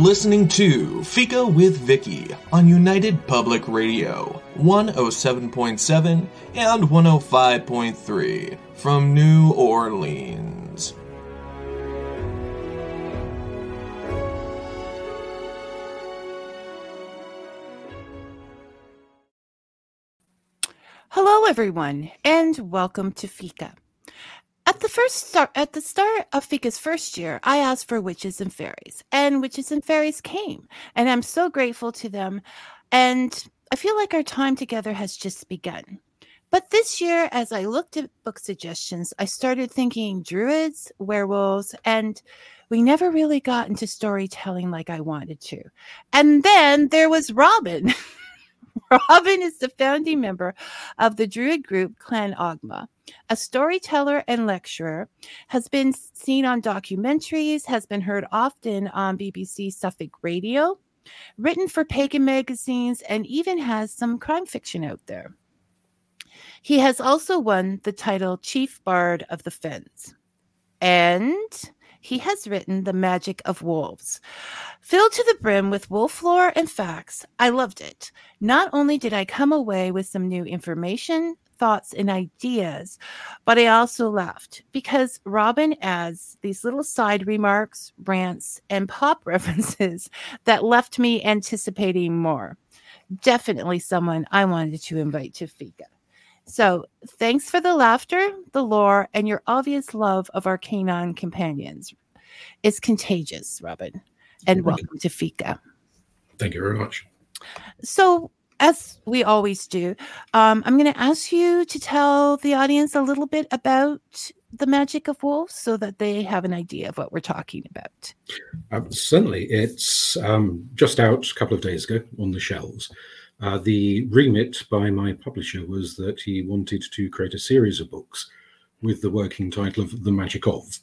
Listening to Fika with Vicky on United Public Radio, 107.7 and 105.3 from New Orleans. Hello, everyone, and welcome to Fika. At the first start, at the start of Fika's first year, I asked for witches and fairies, and witches and fairies came, and I'm so grateful to them. And I feel like our time together has just begun. But this year, as I looked at book suggestions, I started thinking druids, werewolves, and we never really got into storytelling like I wanted to. And then there was Robin. Robin is the founding member of the Druid group Clan Ogma. A storyteller and lecturer, has been seen on documentaries, has been heard often on BBC Suffolk Radio, written for pagan magazines, and even has some crime fiction out there. He has also won the title Chief Bard of the Fens. And he has written The Magic of Wolves. Filled to the brim with wolf lore and facts, I loved it. Not only did I come away with some new information, thoughts, and ideas, but I also laughed because Robin adds these little side remarks, rants, and pop references that left me anticipating more. Definitely someone I wanted to invite to Fika. So, thanks for the laughter, the lore, and your obvious love of our canine companions. It's contagious, Robin. And welcome to Fika. Thank you very much. So, as we always do, um, I'm going to ask you to tell the audience a little bit about the magic of wolves so that they have an idea of what we're talking about. Um, certainly. It's um, just out a couple of days ago on the shelves. Uh, the remit by my publisher was that he wanted to create a series of books with the working title of The Magic of,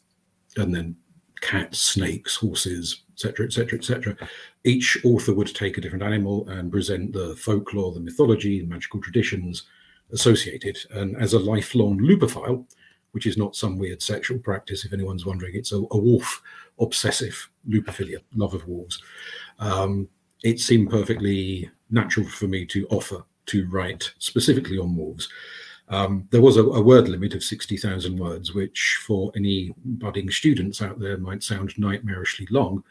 and then cats, snakes, horses, etc., etc., etc. Each author would take a different animal and present the folklore, the mythology, magical traditions associated. And as a lifelong lupophile, which is not some weird sexual practice, if anyone's wondering, it's a, a wolf obsessive lupophilia, love of wolves. Um, it seemed perfectly natural for me to offer to write specifically on wolves. Um, there was a, a, word limit of 60,000 words, which for any budding students out there might sound nightmarishly long.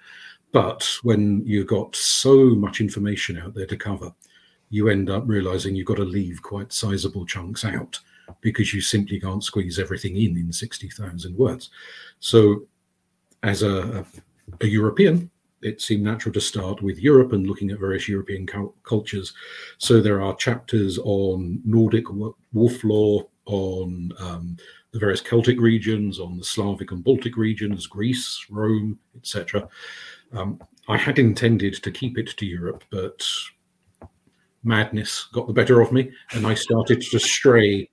But when you've got so much information out there to cover, you end up realizing you've got to leave quite sizable chunks out because you simply can't squeeze everything in in 60,000 words. So, as a, a European, it seemed natural to start with Europe and looking at various European cultures. So there are chapters on Nordic wolf lore, on um, the various Celtic regions, on the Slavic and Baltic regions, Greece, Rome, etc. Um, I had intended to keep it to Europe, but madness got the better of me, and I started to stray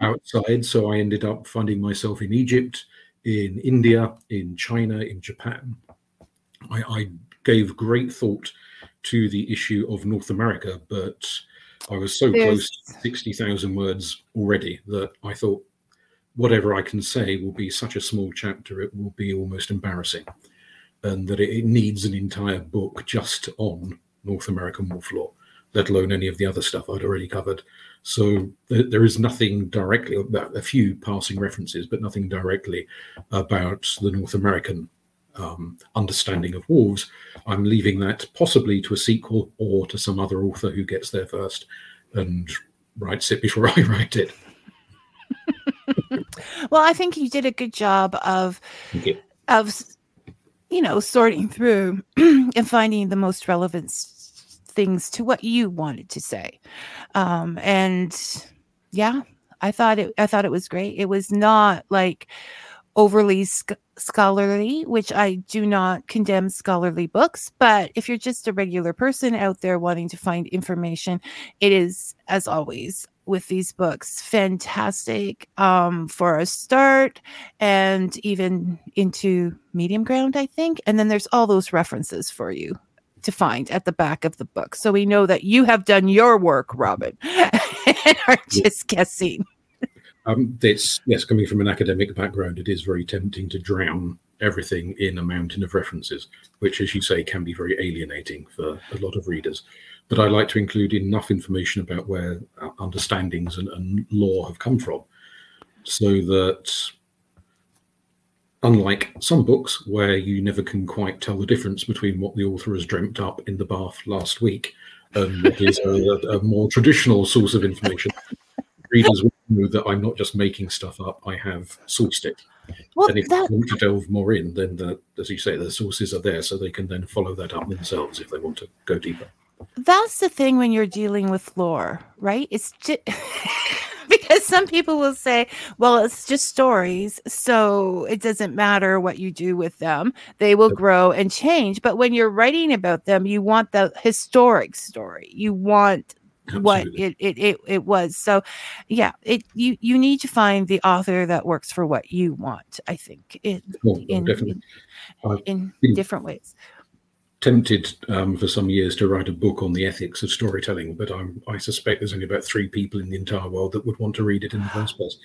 outside. So I ended up finding myself in Egypt, in India, in China, in Japan. I, I gave great thought to the issue of North America, but I was so There's... close to 60,000 words already that I thought whatever I can say will be such a small chapter, it will be almost embarrassing. And that it, needs an entire book just on North American wolf lore, let alone any of the other stuff I'd already covered. So there, there is nothing directly, a few passing references, but nothing directly about the North American um, understanding of wolves, I'm leaving that possibly to a sequel or to some other author who gets there first and writes it before I write it. well, I think you did a good job of of you know sorting through and finding the most relevant things to what you wanted to say. Um, and yeah, I thought it I thought it was great. It was not like overly sc- scholarly, which I do not condemn scholarly books. But if you're just a regular person out there wanting to find information, it is, as always, with these books, fantastic um, for a start and even into medium ground, I think. And then there's all those references for you to find at the back of the book. So we know that you have done your work, Robin, and are just guessing. Um, it's yes, coming from an academic background, it is very tempting to drown everything in a mountain of references, which, as you say, can be very alienating for a lot of readers. But I like to include enough information about where uh, understandings and, and lore have come from so that unlike some books where you never can quite tell the difference between what the author has dreamt up in the bath last week and what is a, a more traditional source of information, readers will know that I'm not just making stuff up, I have sourced it. Well, and if that, they want to delve more in, then the, as you say, the sources are there, so they can then follow that up themselves if they want to go deeper. that's the thing when you're dealing with lore, right? It's just because some people will say, well, it's just stories, so it doesn't matter what you do with them. They will grow and change. But when you're writing about them, you want the historic story. You want what it, it it it was. So yeah, it you you need to find the author that works for what you want, I think. It, well, in, definitely. in, in different ways. tempted um, for some years to write a book on the ethics of storytelling, but I'm, I suspect there's only about three people in the entire world that would want to read it in the first place.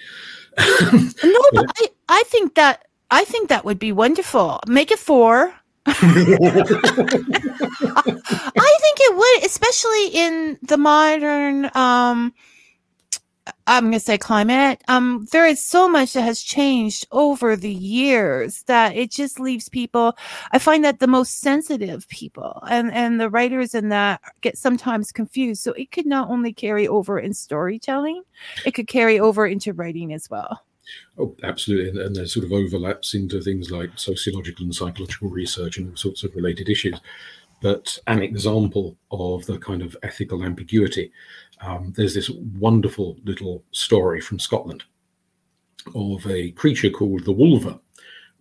No, but I, I think that I think that would be wonderful. Make it four. Think it would, especially in the modern um I'm gonna say climate. Um, there is so much that has changed over the years that it just leaves people. I find that the most sensitive people and and the writers in that get sometimes confused. So it could not only carry over in storytelling, it could carry over into writing as well. Oh, absolutely. And, and there's sort of overlaps into things like sociological and psychological research and all sorts of related issues. But an example of the kind of ethical ambiguity, um, there's this wonderful little story from Scotland of a creature called the Wulver,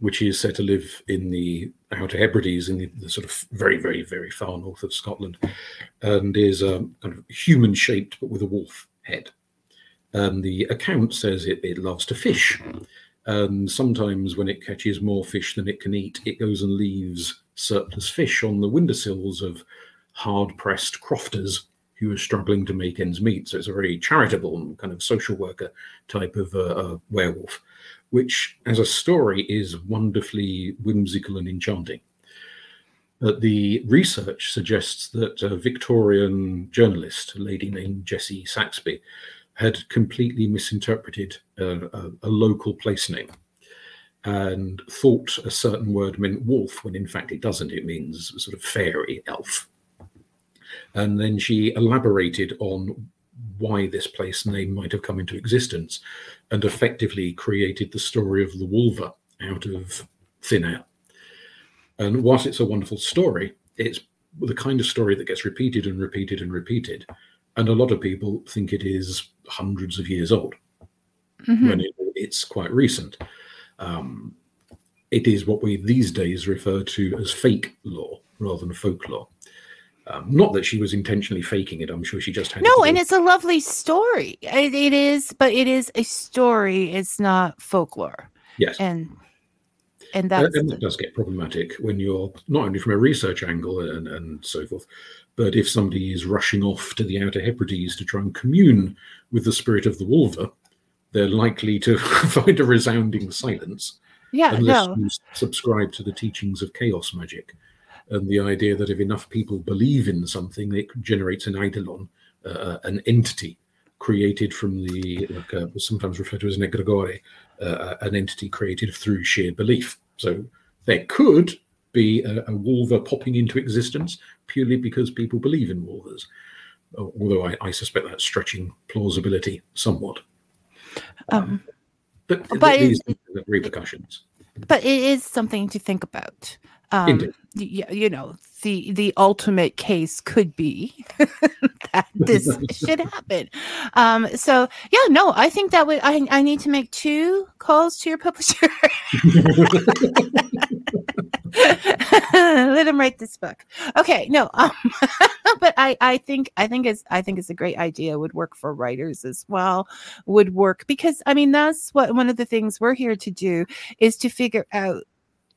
which is said to live in the Outer Hebrides in the, the sort of very, very, very far north of Scotland, and is um, kind of human shaped but with a wolf head. And the account says it, it loves to fish. And sometimes when it catches more fish than it can eat, it goes and leaves surplus fish on the windowsills of hard pressed crofters who are struggling to make ends meet. So it's a very charitable kind of social worker type of uh, uh, werewolf, which as a story is wonderfully whimsical and enchanting. But the research suggests that a Victorian journalist, a lady named Jessie Saxby, had completely misinterpreted a, a, a local place name and thought a certain word meant wolf when in fact it doesn't. It means sort of fairy elf. And then she elaborated on why this place name might have come into existence and effectively created the story of the Wulver out of thin air. And whilst it's a wonderful story, it's the kind of story that gets repeated and repeated and repeated. And a lot of people think it is hundreds of years old Mhm. when it, it's quite recent. Um, it is what we these days refer to as fakelore rather than folklore. Um, not that she was intentionally faking it. I'm sure she just had. No, to and it's a lovely story. It, it is, but it is a story. It's not folklore, yes, and and that's and that does get problematic when you're not only from a research angle and, and so forth, but if somebody is rushing off to the Outer Hebrides to try and commune with the spirit of the Wulver, they're likely to find a resounding silence. yeah. unless No, you subscribe to the teachings of chaos magic and the idea that if enough people believe in something, it generates an eidolon, uh, an entity created from the, like, uh, sometimes referred to as an egregore, uh, an entity created through sheer belief. So there could be a, a wulver popping into existence purely because people believe in wulvers. Although I, I suspect that's stretching plausibility somewhat. Um, But, But these it- repercussions. but it is something to think about. Um, Indeed. y- y- you know, the the ultimate case could be that this should happen. Um, so yeah, no, I think that would I I need to make two calls to your publisher. Let him write this book. Okay, no, um, but I I think I think it's I think it's a great idea. Would work for writers as well. Would work because I mean that's what one of the things we're here to do is to figure out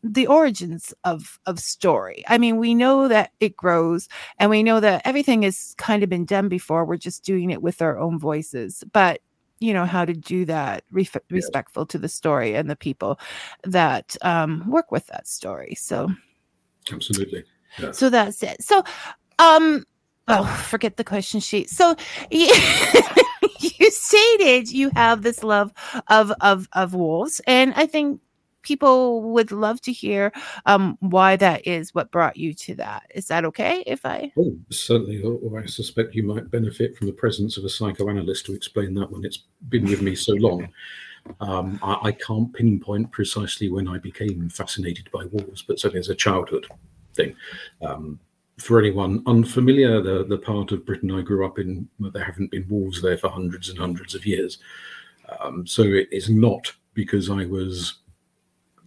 the origins of of story. I mean, we know that it grows and we know that everything has kind of been done before. We're just doing it with our own voices. But you know how to do that re- respectful to the story and the people that um, work with that story so. Absolutely. Yeah. so that's it. So um oh forget the question sheet. So you, you stated you have this love of of of wolves and i think people would love to hear um, why that is what brought you to that. Is that okay if I? Oh, certainly. Or I suspect you might benefit from the presence of a psychoanalyst to explain that when it's been with me so long. Um, I, I, can't pinpoint precisely when I became fascinated by wolves, but certainly as a childhood thing. Um, for anyone unfamiliar, the, the part of Britain I grew up in, there haven't been wolves there for hundreds and hundreds of years. Um, so it is not because I was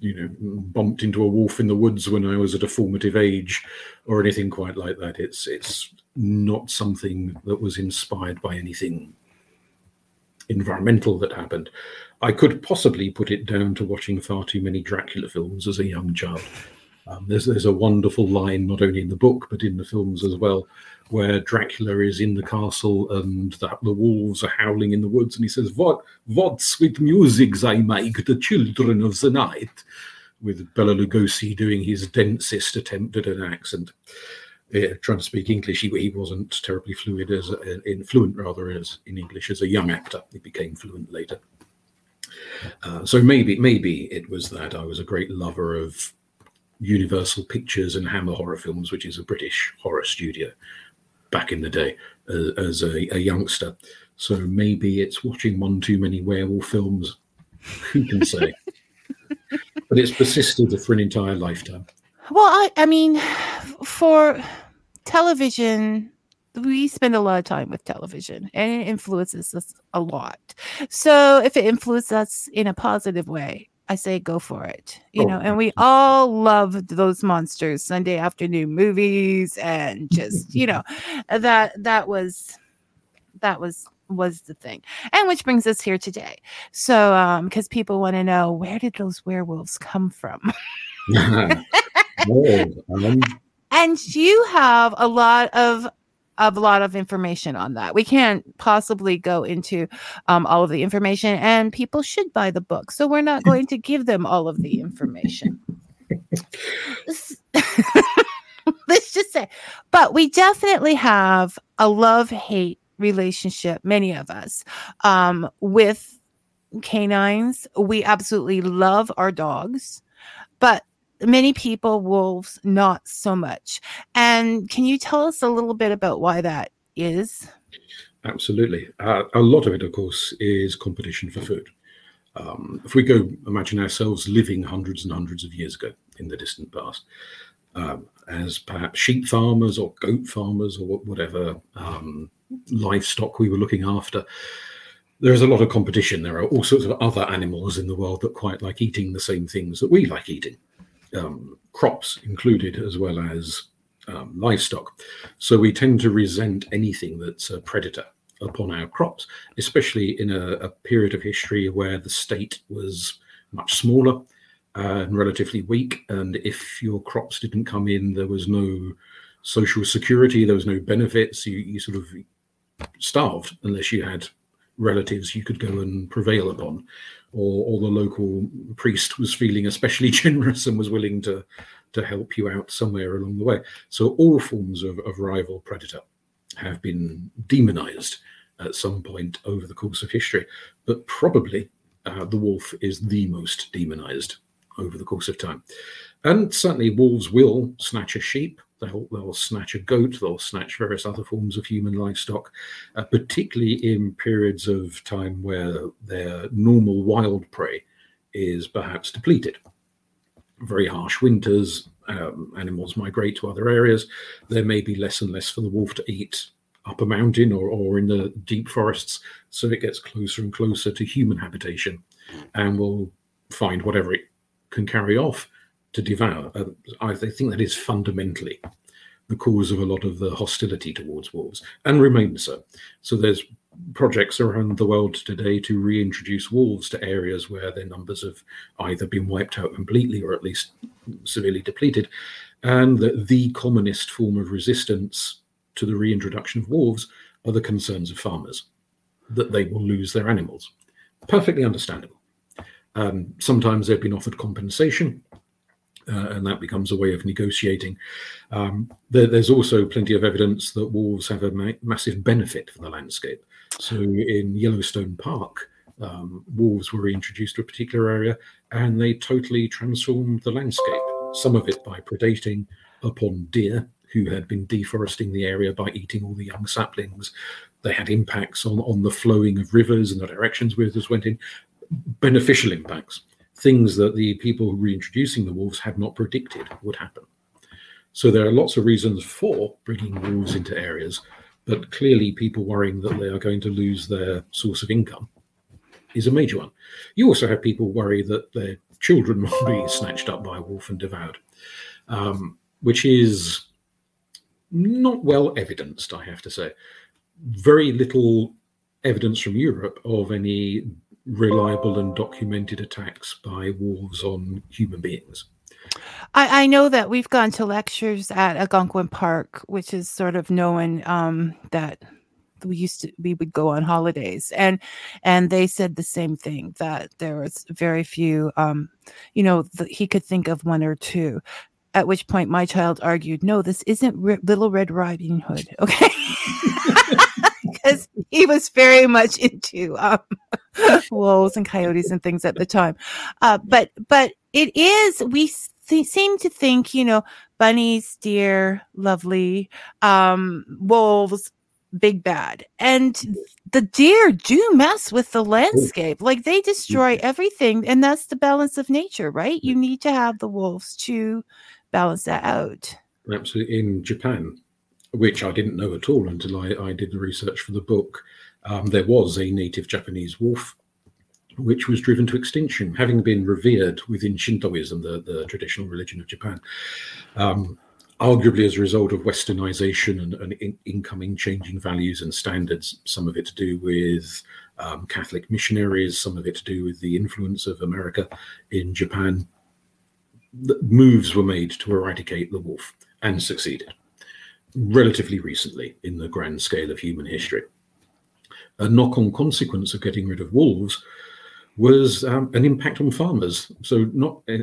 you know bumped into a wolf in the woods when I was at a formative age, or anything quite like that. It's it's not something that was inspired by anything environmental that happened. I could possibly put it down to watching far too many Dracula films as a young child. Um, there's there's a wonderful line not only in the book but in the films as well, where Dracula is in the castle and the, the wolves are howling in the woods, and he says, "What what sweet music they make, the children of the night," with Bela Lugosi doing his densest attempt at an accent. Yeah, trying to speak English, he, he wasn't terribly fluid as uh, in fluent rather as in English as a young actor. He became fluent later. Uh, so maybe maybe it was that I was a great lover of Universal Pictures and Hammer Horror Films, which is a British horror studio back in the day uh, as a, a, youngster. So maybe it's watching one too many werewolf films. Who can say? but it's persisted for an entire lifetime. Well, I, I mean, for television, we spend a lot of time with television and it influences us a lot. So if it influences us in a positive way, I say go for it. You oh. know, and we all loved those monsters Sunday afternoon movies and just, you know, that that was that was was the thing. And which brings us here today. So um because people want to know where did those werewolves come from? oh, um. and you have a lot of a lot of information on that. We can't possibly go into um, all of the information, and people should buy the book. So we're not going to give them all of the information. Let's just say, but we definitely have a love hate relationship, many of us, um, with canines. We absolutely love our dogs, but many people, wolves, not so much. And can you tell us a little bit about why that is? Absolutely. Uh, a lot of it, of course, is competition for food. Um, if we go imagine ourselves living hundreds and hundreds of years ago in the distant past, um, as perhaps sheep farmers or goat farmers or whatever um, livestock we were looking after, there is a lot of competition. There are all sorts of other animals in the world that quite like eating the same things that we like eating um, crops included as well as um, livestock. So we tend to resent anything that's a predator upon our crops, especially in a, a period of history where the state was much smaller and relatively weak. And if your crops didn't come in, there was no social security, there was no benefits. You, you sort of starved unless you had relatives you could go and prevail upon or, or the local priest was feeling especially generous and was willing to to help you out somewhere along the way. So all forms of, of rival predator have been demonized at some point over the course of history, but probably uh, the wolf is the most demonized over the course of time. And certainly, wolves will snatch a sheep, they'll, they'll snatch a goat, they'll snatch various other forms of human livestock, uh, particularly in periods of time where their normal wild prey is perhaps depleted. Very harsh winters, um, animals migrate to other areas. There may be less and less for the wolf to eat up a mountain or, or in the deep forests, so it gets closer and closer to human habitation and will find whatever it can carry off to devour. Uh, I think that is fundamentally the cause of a lot of the hostility towards wolves and remains so. So there's projects around the world today to reintroduce wolves to areas where their numbers have either been wiped out completely or at least severely depleted. And that the commonest form of resistance to the reintroduction of wolves are the concerns of farmers that they will lose their animals. Perfectly understandable. Um, sometimes they've been offered compensation, uh, and that becomes a way of negotiating. Um, there, there's also plenty of evidence that wolves have a ma- massive benefit for the landscape. So in Yellowstone Park, um, wolves were introduced to a particular area and they totally transformed the landscape. Some of it by predating upon deer who had been deforesting the area by eating all the young saplings. They had impacts on, on the flowing of rivers and the directions rivers went in, beneficial impacts, things that the people reintroducing the wolves had not predicted would happen. So there are lots of reasons for bringing wolves into areas, but clearly people worrying that they are going to lose their source of income is a major one. You also have people worry that their children will be snatched up by a wolf and devoured, um, which is not well evidenced, I have to say. Very little evidence from Europe of any reliable and documented attacks by wolves on human beings. I, I know that we've gone to lectures at Algonquin Park, which is sort of known um, that we used to we would go on holidays. And and they said the same thing that there was very few um you know the, he could think of one or two. At which point my child argued no this isn't little red riding hood. Okay because he was very much into um, wolves and coyotes and things at the time. Uh, but but it is we th- seem to think you know bunnies deer lovely um wolves big bad. And the deer do mess with the landscape. Like they destroy everything and that's the balance of nature right? You need to have the wolves to balance that out. Absolutely. In japan which i didn't know at all until i, I did the research for the book um, there was a native japanese wolf which was driven to extinction having been revered within shintoism the, the traditional religion of japan um, arguably as a result of westernization and, and in, incoming changing values and standards, some of it to do with um, Catholic missionaries, some of it to do with the influence of America in Japan. The moves were made to eradicate the wolf and succeeded relatively recently in the grand scale of human history. A knock on consequence of getting rid of wolves was um, an impact on farmers. So, not uh,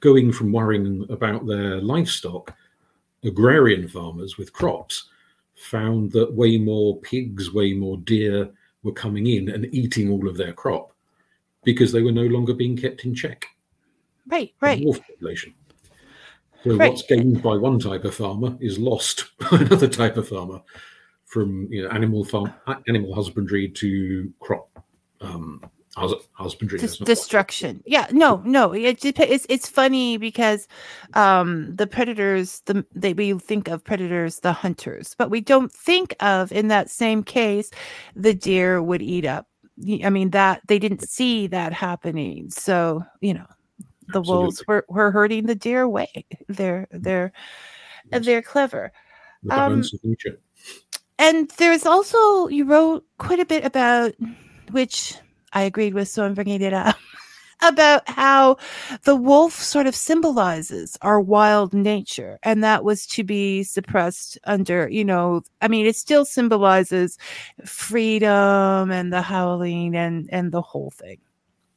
going from worrying about their livestock agrarian farmers with crops found that way more pigs, way more deer were coming in and eating all of their crop because they were no longer being kept in check. Right, right. Wolf population. So right. what's gained by one type of farmer is lost by another type of farmer, from you know animal farm, animal husbandry to crop um, husbandry. Dis- destruction. Yeah no no. It, it's it's funny because um the predators the they we think of predators the hunters. But we don't think of in that same case the deer would eat up. I mean that they didn't see that happening. So you know the Absolutely. wolves were, were hurting the deer away they're they're yes. they're clever the um, and there's also you wrote quite a bit about which I agreed with, so I'm bringing it up. about how the wolf sort of symbolizes our wild nature and that was to be suppressed under you know i mean it still symbolizes freedom and the howling and and the whole thing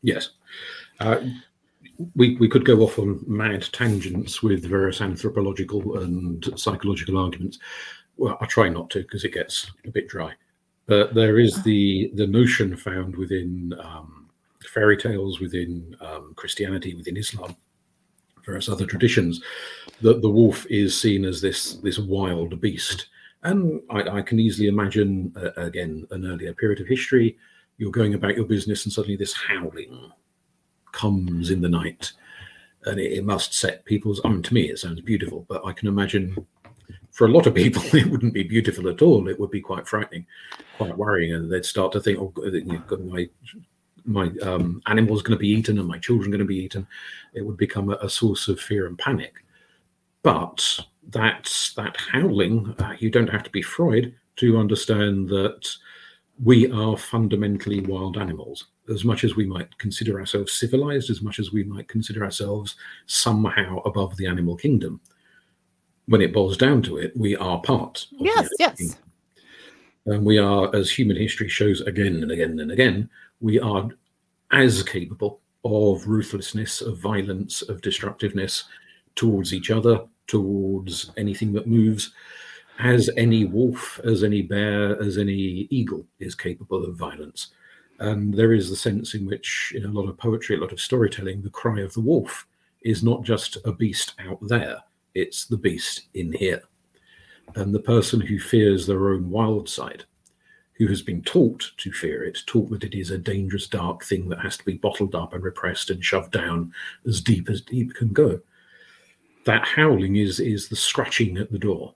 yes uh, we, we could go off on mad tangents with various anthropological and psychological arguments well i try not to because it gets a bit dry but there is the the notion found within um, fairy tales, within um, Christianity, within Islam, various other traditions, that the wolf is seen as this this wild beast. And I, I can easily imagine uh, again an earlier period of history. You're going about your business, and suddenly this howling comes in the night, and it, it must set people's. I mean, to me, it sounds beautiful, but I can imagine for a lot of people, it wouldn't be beautiful at all. It would be quite frightening, quite worrying, and they'd start to think, "Oh, my my um, animal's going to be eaten, and my children going to be eaten." It would become a, a, source of fear and panic. But that that howling, uh, you don't have to be Freud to understand that we are fundamentally wild animals. As much as we might consider ourselves civilized, as much as we might consider ourselves somehow above the animal kingdom when it boils down to it, we are part. yes, yes. And we are, as human history shows again and again and again, we are as capable of ruthlessness, of violence, of destructiveness towards each other, towards anything that moves, as any wolf, as any bear, as any eagle is capable of violence. And there is the sense in which, in a lot of poetry, a lot of storytelling, the cry of the wolf is not just a beast out there, it's the beast in here. And the person who fears their own wild side, who has been taught to fear it, taught that it is a dangerous, dark thing that has to be bottled up and repressed and shoved down as deep as deep can go. That howling is is the scratching at the door.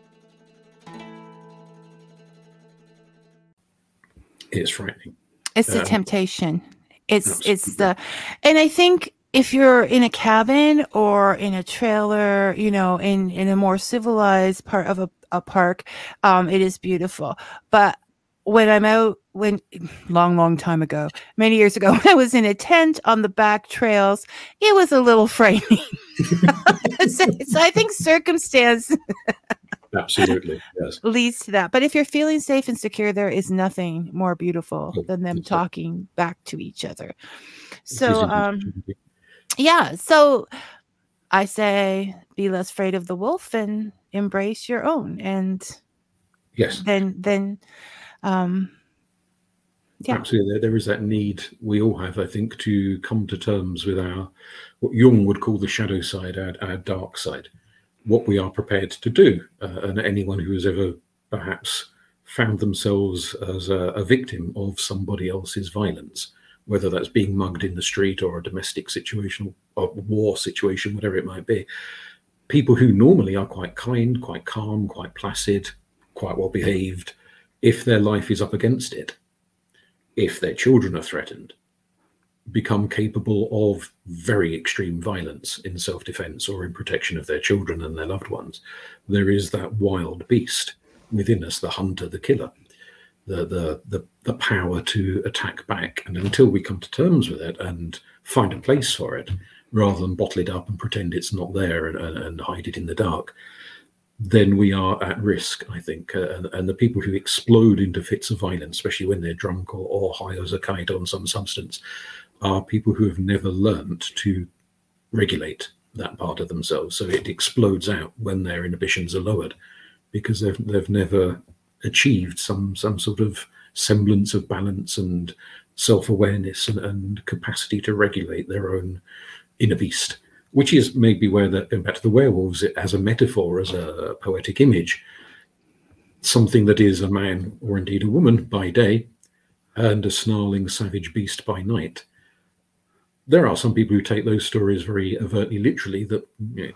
It's frightening. It's the Um, temptation. It's it's the and I think if you're in a cabin or in a trailer, you know, in in a more civilized part of a, a park, um, it is beautiful. But when I'm out when long, long time ago, many years ago, when I was in a tent on the back trails, it was a little frightening. so, so I think circumstance Absolutely, yes. leads to that. But if you're feeling safe and secure, there is nothing more beautiful than them talking back to each other. So, um, yeah. So I say, be less afraid of the wolf and embrace your own, and yes, then then, um, yeah. absolutely. There, there is that need we all have, I think, to come to terms with our what Jung would call the shadow side, our, our dark side, what we are prepared to do. Uh, and anyone who has ever perhaps found themselves as a, a victim of somebody else's violence, whether that's being mugged in the street or a domestic situation or a war situation, whatever it might be. People who normally are quite kind, quite calm, quite placid, quite well behaved, if their life is up against it, if their children are threatened, become capable of very extreme violence in self defense or in protection of their children and their loved ones. There is that wild beast within us, the hunter, the killer, the, the, the, the power to attack back. And until we come to terms with it and find a place for it, rather than bottle it up and pretend it's not there and, and, and hide it in the dark, then we are at risk, I think. Uh, and, and the people who explode into fits of violence, especially when they're drunk or, or high as a kite on some substance, are people who have never learnt to regulate that part of themselves. So it explodes out when their inhibitions are lowered because they've, they've never achieved some, some sort of semblance of balance and self awareness and, and capacity to regulate their own inner beast which is maybe where the going back to the werewolves as a metaphor, as a poetic image, something that is a man or indeed a woman by day and a snarling savage beast by night. There are some people who take those stories very overtly literally that you know,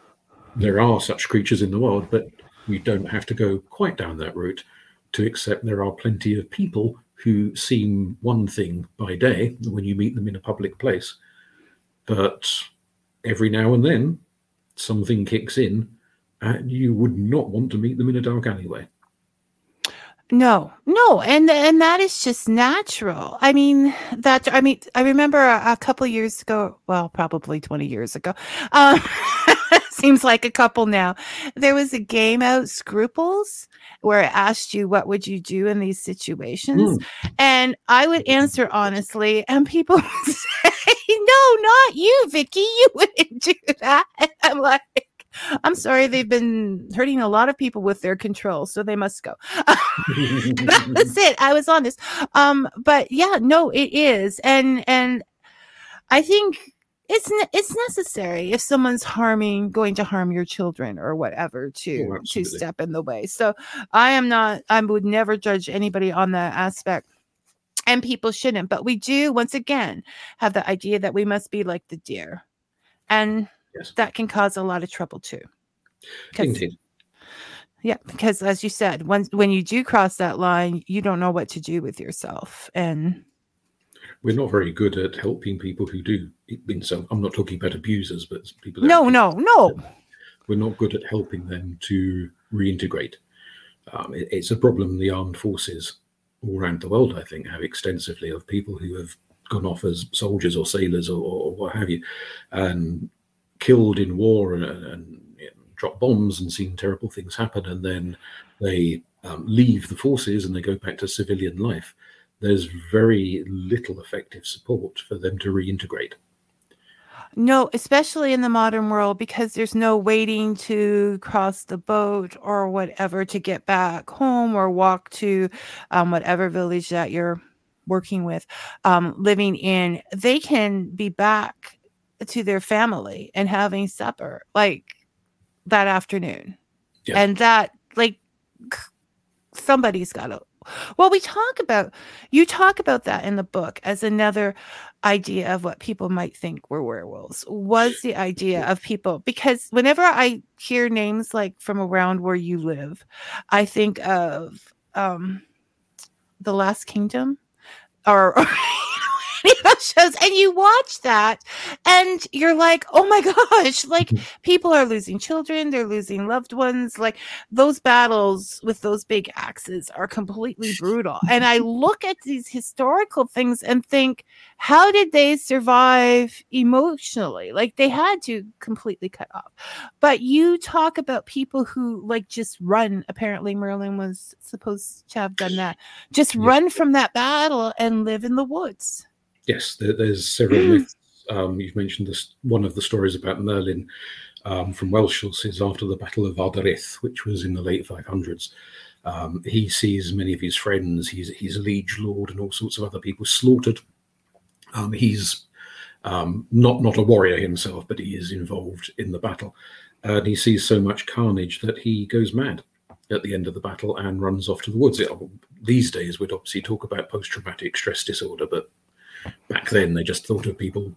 there are such creatures in the world, but we don't have to go quite down that route to accept there are plenty of people who seem one thing by day when you meet them in a public place, but every now and then something kicks in and you would not want to meet them in a dark alleyway. No, no, and and that is just natural. I mean, that I mean, I remember a, a couple years ago. Well, probably twenty years ago. Um, seems like a couple now. There was a game out, Scruples, where it asked you what would you do in these situations, and I would answer honestly, and people would say, "No, not you, Vicky. You wouldn't do that." And I'm like, I'm sorry, they've been hurting a lot of people with their control, so they must go. That's it. I was honest. Um, but yeah, no, it is, and and I think it's it's necessary if someone's harming going to harm your children or whatever to Oh, to step in the way so i am not i would never judge anybody on that aspect and people shouldn't but we do once again have the idea that we must be like the deer and Yes. that can cause a lot of trouble too. Indeed. yeah because as you said when when you do cross that line you don't know what to do with yourself and We're not very good at helping people who do. Some, I'm not talking about abusers, but people. no no no we're not good at helping them to reintegrate. Um, it- it's a problem the armed forces all around the world, I think, have extensively of people who have gone off as soldiers or sailors or, or what have you, and killed in war and, and dropped bombs and seen terrible things happen, and then they um, leave the forces and they go back to civilian life. There's very little effective support for them to reintegrate. No, especially in the modern world, because there's no waiting to cross the boat or whatever to get back home or walk to um, whatever village that you're working with, um, living in. They can be back to their family and having supper like that afternoon. Yeah. And that, like, somebody's got to. Well, we talk about, you talk about that in the book as another idea of what people might think were werewolves was the idea of people because whenever I hear names like from around where you live, I think of um the Last Kingdom or, or any of those shows, and you watch that and you're like, oh my gosh, like mm-hmm. people are losing children, they're losing loved ones, like those battles with those big axes are completely brutal. And I look at these historical things and think, how did they survive emotionally? Like they had to completely cut off. But you talk about people who like just run. Apparently, Merlin was supposed to have done that. Just Yeah. run from that battle and live in the woods. Yes, there, there's several myths. Um, you've mentioned this one of the stories about Merlin um, from Welsh sources after the Battle of Arfderydd, which was in the late 500s. Um, he sees many of his friends, his, he's liege lord, and all sorts of other people slaughtered. Um, he's um, not not a warrior himself, but he is involved in the battle, and he sees so much carnage that he goes mad at the end of the battle and runs off to the woods. It- these days, we'd obviously talk about post-traumatic stress disorder, but back then they just thought of people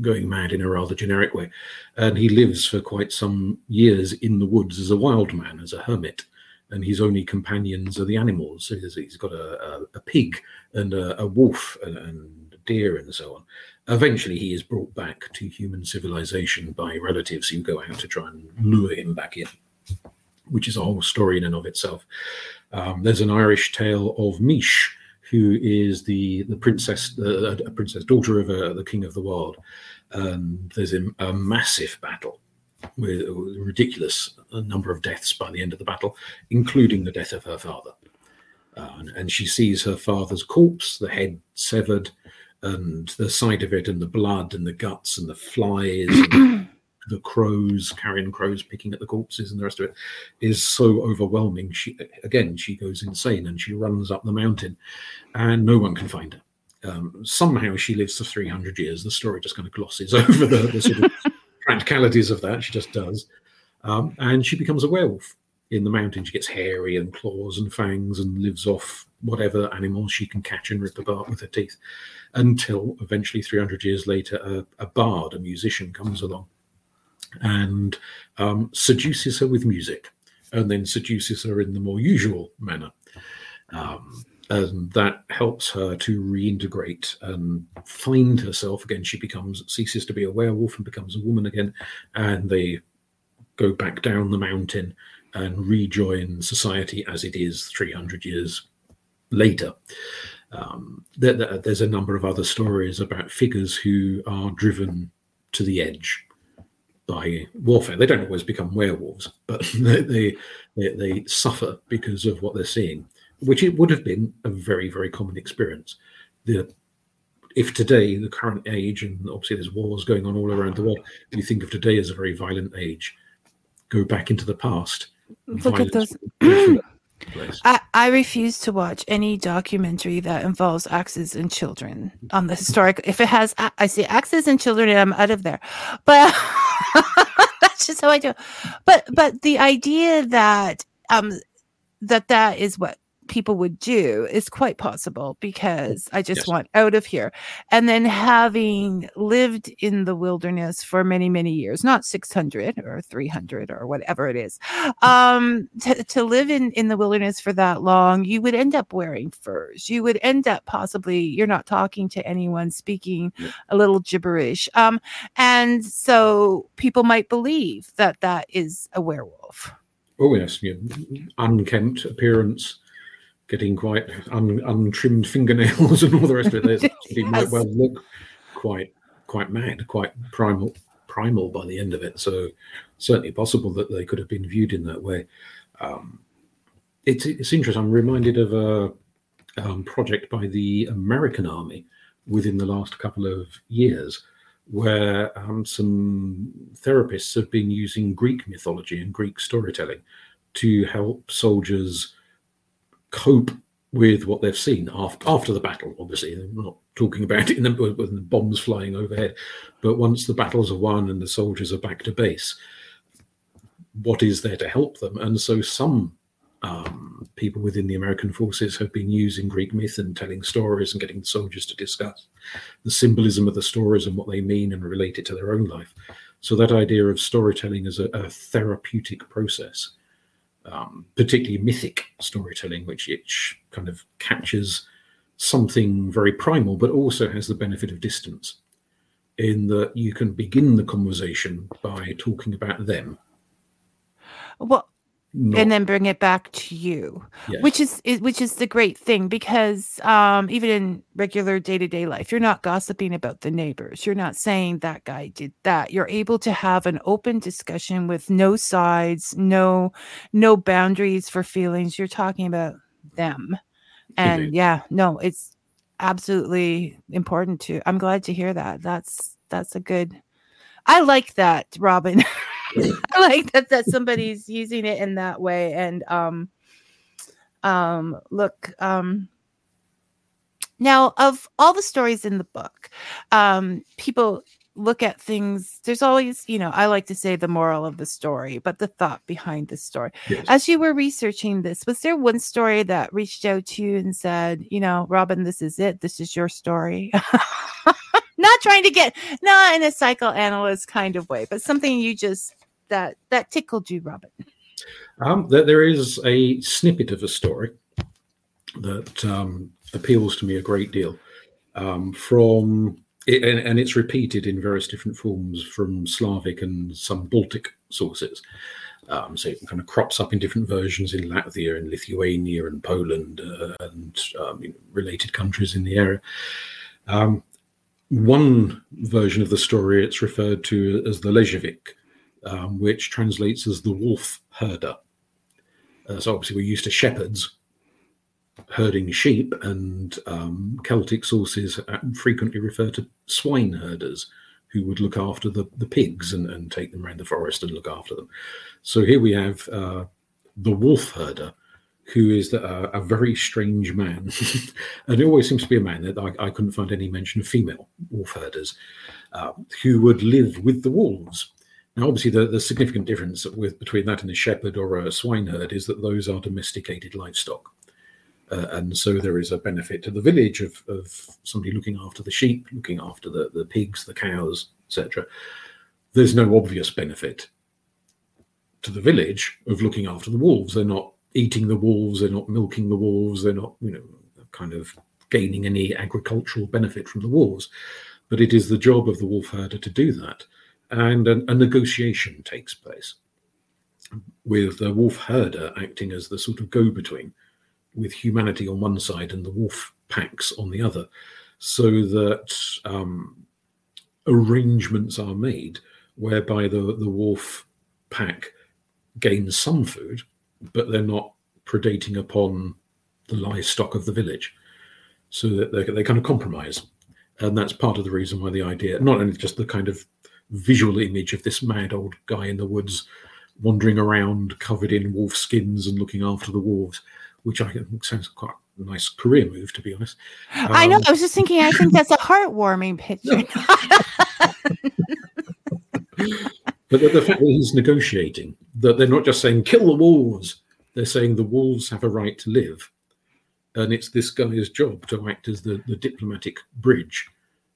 going mad in a rather generic way. And he lives for quite some years in the woods as a wild man, as a hermit. And his only companions are the animals. So he's, got a, a, a pig and a, a wolf and, and a deer and so on. Eventually, he is brought back to human civilization by relatives who go out to try and lure him back in, which is a whole story in and of itself. Um, there's an Irish tale of Mis, who is the the princess, uh, a princess daughter of uh, the king of the world. And there's a, a massive battle with a ridiculous number of deaths by the end of the battle, including the death of her father. Uh, and, and she sees her father's corpse, the head severed, and the side of it, and the blood, and the guts, and the flies, and the crows, carrion crows picking at the corpses, and the rest of it is so overwhelming. She again, she goes insane, and she runs up the mountain, and no one can find her. Um, somehow she lives for 300 years. The story just kind of glosses over the, the sort of practicalities of that. She just does. Um, and she becomes a werewolf in the mountain. She gets hairy and claws and fangs and lives off whatever animals she can catch and rip apart with her teeth until eventually, 300 years later, a, a bard, a musician, comes along and um, seduces her with music and then seduces her in the more usual manner. Um, and that helps her to reintegrate and find herself again. She becomes ceases to be a werewolf and becomes a woman again, and they go back down the mountain and rejoin society as it is 300 years later. Um, there, there- there's a number of other stories about figures who are driven to the edge by warfare. They don't always become werewolves, but they, they, they, they suffer because of what they're seeing, which it would have been a very, very common experience. The if today, the current age, and obviously there's wars going on all around the world, you think of today as a very violent age. go back into the past. Look at those. Place. I, I refuse to watch any documentary that involves axes and children on the historic. If it has, I see axes and children, and I'm out of there. But that's just how I do. But but the idea that um that that is what people would do is quite possible because I just Yes. want out of here. And then having lived in the wilderness for many, many years, not 600 or 300 or whatever it is, um, to, to live in, in the wilderness for that long, you would end up wearing furs. You would end up possibly, you're not talking to anyone, speaking Yeah. a little gibberish. Um, and so people might believe that that is a werewolf. Oh yes, yeah. unkempt appearance, getting quite un, untrimmed fingernails and all the rest of it. There's- He might well look quite quite mad, quite primal primal by the end of it. So certainly possible that they could have been viewed in that way. Um, it's it's interesting. I'm reminded of a um, project by the American Army within the last couple of years, where um, some therapists have been using Greek mythology and Greek storytelling to help soldiers cope with what they've seen after after the battle. Obviously, they're not talking about it in the, with the bombs flying overhead, but once the battles are won and the soldiers are back to base, what is there to help them? And so some um, people within the American forces have been using Greek myth and telling stories and getting the soldiers to discuss the symbolism of the stories and what they mean and relate it to their own life. So that idea of storytelling as a, a therapeutic process, um, particularly mythic storytelling, which, which kind of captures something very primal, but also has the benefit of distance, in that you can begin the conversation by talking about them. Well, not- and then bring it back to you. yes. which is, is which is the great thing because um even in regular day-to-day life you're not gossiping about the neighbors you're not saying that guy did that you're able to have an open discussion with no sides no no boundaries for feelings you're talking about them and Indeed. yeah no it's absolutely important to i'm glad to hear that that's that's a good i like that robin i like that that somebody's using it in that way. And um um look um now of all the stories in the book um people look at things there's always you know i like to say the moral of the story but the thought behind the story. Yes. as you were researching this was there one story that reached out to you and said you know robin this is it. This is your story. Not trying to get not in a psychoanalyst kind of way but something you just that that tickled you Robert? Um, there, is a snippet of a story that um, appeals to me a great deal um, from, and, and it's repeated in various different forms from Slavic and some Baltic sources. Um, so it kind of crops up in different versions in Latvia and Lithuania and Poland uh, and um, related countries in the area. Um, one version of the story it's referred to as the Lezhevik, um, which translates as the wolf herder. Uh, so obviously we're used to shepherds herding sheep, and um, Celtic sources frequently refer to swine herders who would look after the, the pigs and, and take them around the forest and look after them. So here we have uh, the wolf herder, who is the, uh, a very strange man. and it always seems to be a man that I, I couldn't find any mention of female wolf herders uh, who would live with the wolves. Now, obviously, the, the significant difference with between that and a shepherd or a swineherd is that those are domesticated livestock. Uh, and so there is a benefit to the village of, of somebody looking after the sheep, looking after the, the pigs, the cows, etc. There's no obvious benefit to the village of looking after the wolves. They're not eating the wolves, they're not milking the wolves, they're not, you know, kind of gaining any agricultural benefit from the wolves. But it is the job of the wolf herder to do that. And a, a negotiation takes place with the wolf herder acting as the sort of go between with humanity on one side and the wolf packs on the other, so that um, arrangements are made whereby the, the wolf pack gains some food, but they're not predating upon the livestock of the village. So that they, they kind of compromise. And that's part of the reason why the idea, not only just the kind of visual image of this mad old guy in the woods wandering around covered in wolf skins and looking after the wolves, which I think sounds quite a nice career move, to be honest. I know. Um, I was just thinking. I think that's a heartwarming picture. But the, the fact that he's negotiating, that they're not just saying kill the wolves, they're saying the wolves have a right to live, and it's this guy's job to act as the, the diplomatic bridge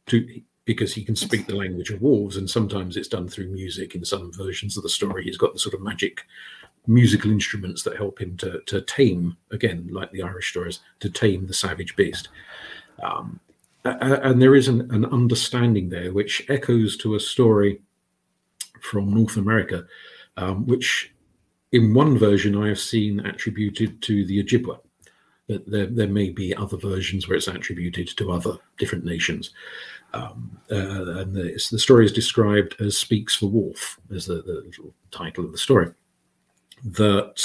to because he can speak the language of wolves, and sometimes it's done through music. In some versions of the story, he's got the sort of magic musical instruments that help him to to tame again, like the Irish stories, to tame the savage beast. Um, and there is an, an understanding there which echoes to a story from North America, um, which in one version I have seen attributed to the Ojibwa. But there, there may be other versions where it's attributed to other different nations. Um, uh, and the, the story is described as Speaks for Wolf, as the, the title of the story. That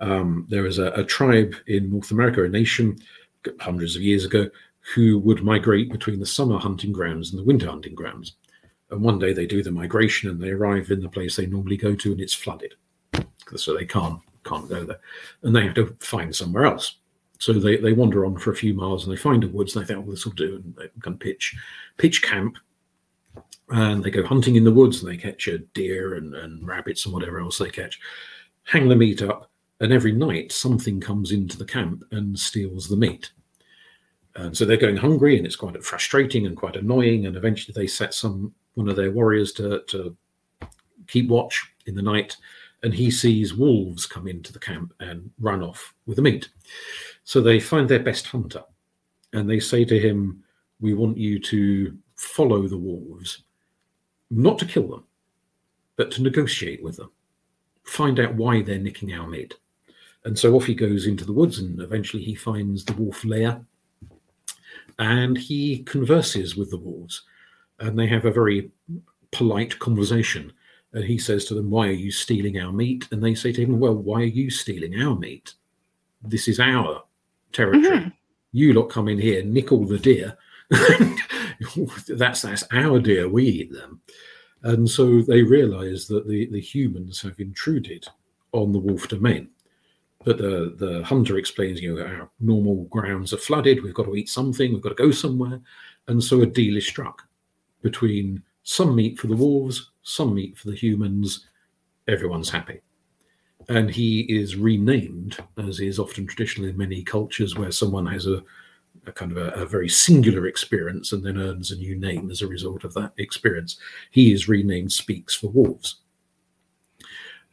um, there is a, a tribe in North America, a nation hundreds of years ago, who would migrate between the summer hunting grounds and the winter hunting grounds. And one day they do the migration and they arrive in the place they normally go to and it's flooded. So they can't can't go there. And they have to find somewhere else. So they, they wander on for a few miles and they find a woods and they think, oh, this will do. And they can pitch pitch camp. And they go hunting in the woods and they catch a deer and, and rabbits and whatever else they catch. Hang the meat up. And every night something comes into the camp and steals the meat. And so they're going hungry, and it's quite frustrating and quite annoying. And eventually, they set some one of their warriors to to keep watch in the night, and he sees wolves come into the camp and run off with the meat. So they find their best hunter, and they say to him, "We want you to follow the wolves, not to kill them, but to negotiate with them, find out why they're nicking our meat." And so off he goes into the woods, and eventually he finds the wolf lair and he converses with the wolves and they have a very polite conversation. And he says to them why are you stealing our meat? And they say to him well why are you stealing our meat? This is our territory Mhm. you lot come in here nick all the deer that's that's our deer we eat them and so they realize that the the humans have intruded on the wolf domain but the the hunter explains, you know, our normal grounds are flooded. We've got to eat something. We've got to go somewhere, and so a deal is struck between some meat for the wolves, some meat for the humans. Everyone's happy, and he is renamed, as is often traditional in many cultures, where someone has a, a kind of a, a very singular experience and then earns a new name as a result of that experience. He is renamed Speaks for Wolves.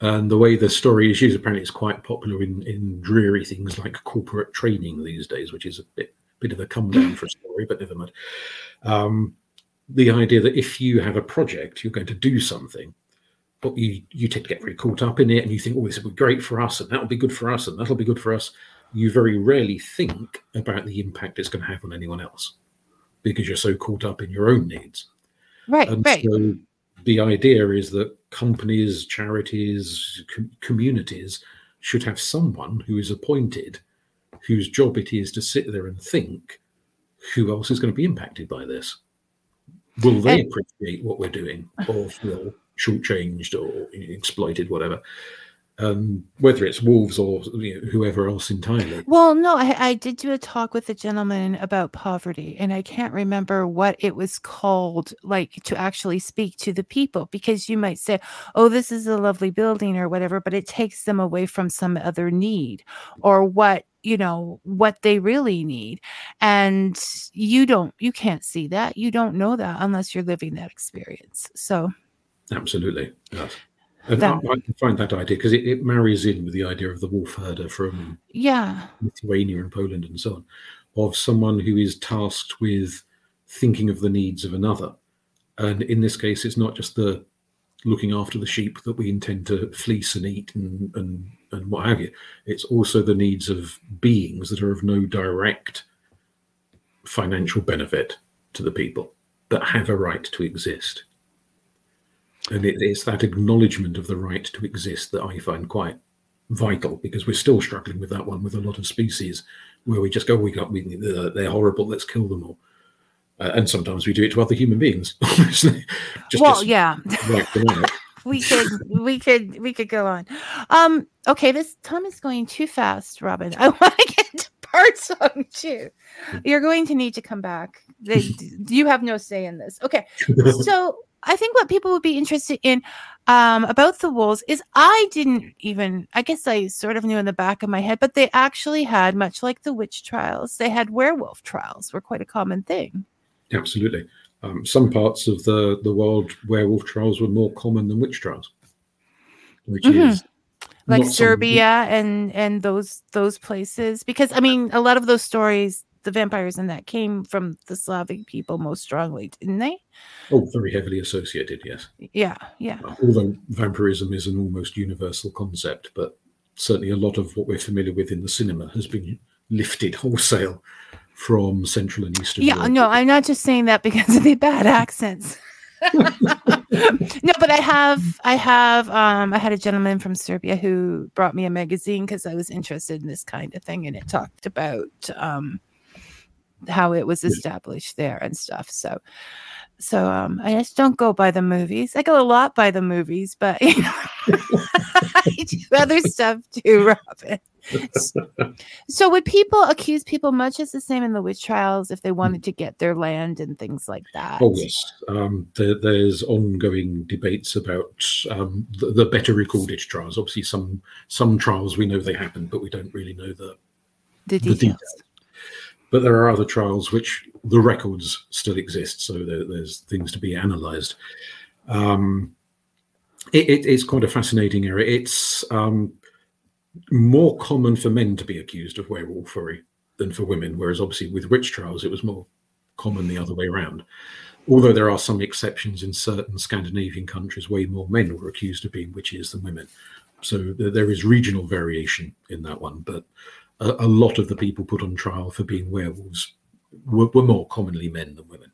And the way the story is used, apparently, it's quite popular in, in dreary things like corporate training these days, which is a bit bit of a come down for a story, but never mind. Um, the idea that if you have a project, you're going to do something, but you you tend to get very caught up in it, and you think, "Oh, this will be great for us, and that'll be good for us, and that'll be good for us." You very rarely think about the impact it's going to have on anyone else because you're so caught up in your own needs. Right, And right. so the idea is that companies, charities, com- communities should have someone who is appointed whose job it is to sit there and think who else is going to be impacted by this? Will they appreciate what we're doing or feel shortchanged or exploited, whatever? Um, whether it's wolves or you know, whoever else entirely. Well, no, I, I did do a talk with a gentleman about poverty, and I can't remember what it was called, like to actually speak to the people, because you might say, oh, this is a lovely building or whatever, but it takes them away from some other need or what, you know, what they really need. And you don't, you can't see that. You don't know that unless you're living that experience. So, Absolutely. Yes. And That- I, I find that idea because it, it marries in with the idea of the wolf herder from yeah. Lithuania and Poland and so on, of someone who is tasked with thinking of the needs of another. And in this case, it's not just the looking after the sheep that we intend to fleece and eat and, and, and what have you. It's also the needs of beings that are of no direct financial benefit to the people, but have a right to exist. And it, it's that acknowledgement of the right to exist that I find quite vital because we're still struggling with that one with a lot of species where we just go, we got, we, they're, they're horrible, let's kill them all. Uh, and sometimes we do it to other human beings, obviously. Just, well, just yeah. out. we could we could we could go on. Um okay, this time is going too fast, Robin. I want to get to Bard Song two. You're going to need to come back. They, you have no say in this. Okay. So I think what people would be interested in um, about the wolves is I didn't even, I guess I sort of knew in the back of my head, but they actually had, much like the witch trials, they had werewolf trials, were quite a common thing. Absolutely. Um, some parts of the, the world, werewolf trials were more common than witch trials, which Mhm. is like not something- Serbia and and those those places because I mean a lot of those stories the vampires and that came from the Slavic people most strongly didn't they Oh, very heavily associated, yes. yeah yeah uh, Although vampirism is an almost universal concept, but certainly a lot of what we're familiar with in the cinema has been lifted wholesale from Central and Eastern yeah Europe. no I'm not just saying that because of the bad accents no but I have I have um I had a gentleman from Serbia who brought me a magazine because I was interested in this kind of thing and it talked about um how it was established there and stuff so so um i just don't go by the movies. I go a lot by the movies but you know i do other stuff too robin so would people accuse people much as the same in the witch trials if they wanted to get their land and things like that Oh yes, um, there, there's ongoing debates about um, the, the better recorded trials. Obviously, some some trials we know they happened, but we don't really know the. the the details details. But there are other trials which the records still exist, so there, there's things to be analysed. Um, it, it, it's quite a fascinating area. It's um, more common for men to be accused of werewolfery than for women, whereas obviously with witch trials it was more common the other way around. Although there are some exceptions in certain Scandinavian countries, way more men were accused of being witches than women. So there, is regional variation in that one, but a, a lot of the people put on trial for being werewolves were, were more commonly men than women.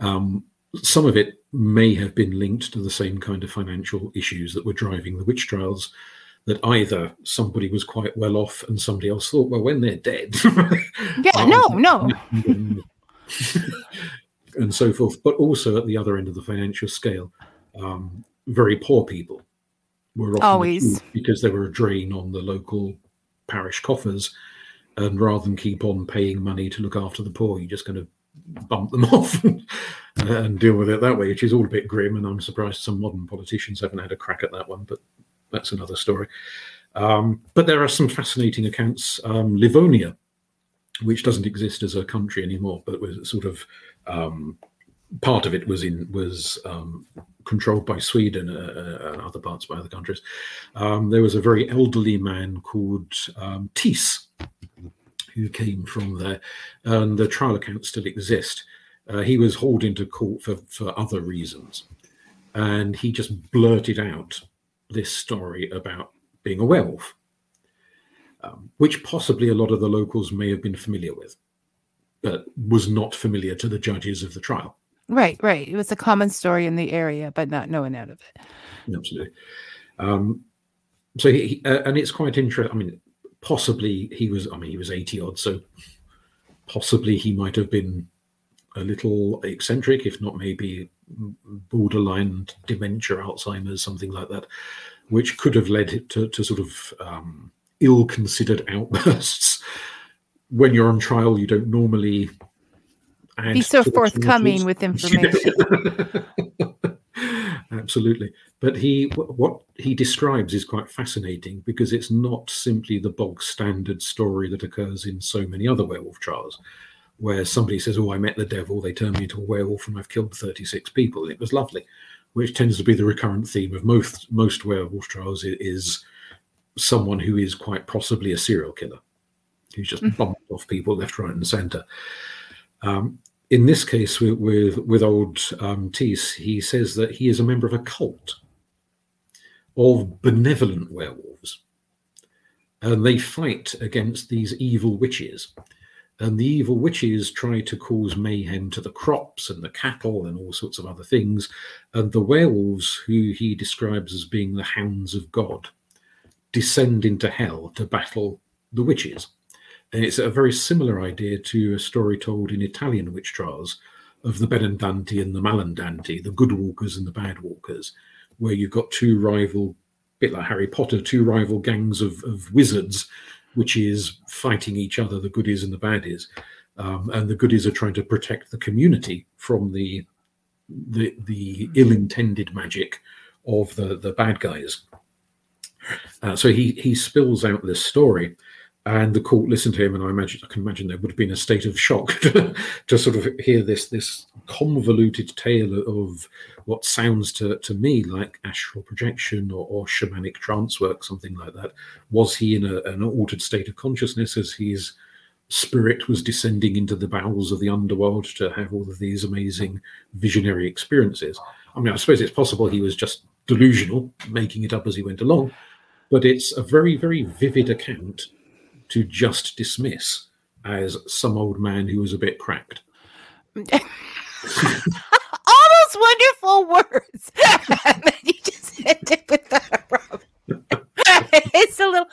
Um, some of it may have been linked to the same kind of financial issues that were driving the witch trials. That either somebody was quite well off and somebody else thought, well, when they're dead, yeah um, no no and so forth. But also at the other end of the financial scale, um, very poor people were often Always. because they were a drain on the local parish coffers. And rather than keep on paying money to look after the poor, you're just going to bump them off and deal with it that way, which is all a bit grim. And I'm surprised some modern politicians haven't had a crack at that one, but that's another story. Um, but there are some fascinating accounts. Um, Livonia, which doesn't exist as a country anymore, but was sort of um, part of it was in was um, controlled by Sweden uh, uh, and other parts by other countries. Um, there was a very elderly man called um, Thiess who came from there, and the trial accounts still exist. Uh, he was hauled into court for, for other reasons, and he just blurted out this story about being a werewolf, um, which possibly a lot of the locals may have been familiar with, but was not familiar to the judges of the trial. right right it was a common story in the area but not known out of it Absolutely. Um, so he, uh, and it's quite interesting. I mean, possibly he was. I mean, he was eighty odd, so possibly he might have been a little eccentric, if not maybe borderline dementia, Alzheimer's, something like that, which could have led to, to sort of um, ill-considered outbursts. When you're on trial, you don't normally be so forthcoming with information Absolutely. But he, what he describes is quite fascinating because it's not simply the bog standard story that occurs in so many other werewolf trials, where somebody says, "Oh, I met the devil. They turned me into a werewolf, and I've killed thirty-six people. And it was lovely," which tends to be the recurrent theme of most most werewolf trials. Is someone who is quite possibly a serial killer, who's just Mhm. bumped off people left, right, and centre. Um, in this case, with with, with old um, Thiess, he says that he is a member of a cult of benevolent werewolves, and they fight against these evil witches. And the evil witches try to cause mayhem to the crops and the cattle and all sorts of other things. And the werewolves, who he describes as being the hounds of God, descend into hell to battle the witches. And it's a very similar idea to a story told in Italian witch trials of the Benandanti and the Malandanti, the good walkers and the bad walkers, where you've got two rival, bit like Harry Potter, two rival gangs of, of wizards, which is fighting each other, the goodies and the baddies. Um, and the goodies are trying to protect the community from the the, the ill-intended magic of the, the bad guys. Uh, so he he spills out this story, and the court listened to him, and I imagine I can imagine there would have been a state of shock to, sort of hear this this convoluted tale of what sounds to, to me like astral projection or, or shamanic trance work, something like that. Was he in a, an altered state of consciousness as his spirit was descending into the bowels of the underworld to have all of these amazing visionary experiences? I mean, I suppose it's possible he was just delusional, making it up as he went along but it's a very, very vivid account to just dismiss as some old man who was a bit cracked. All those wonderful words. you just ended with that, it's a little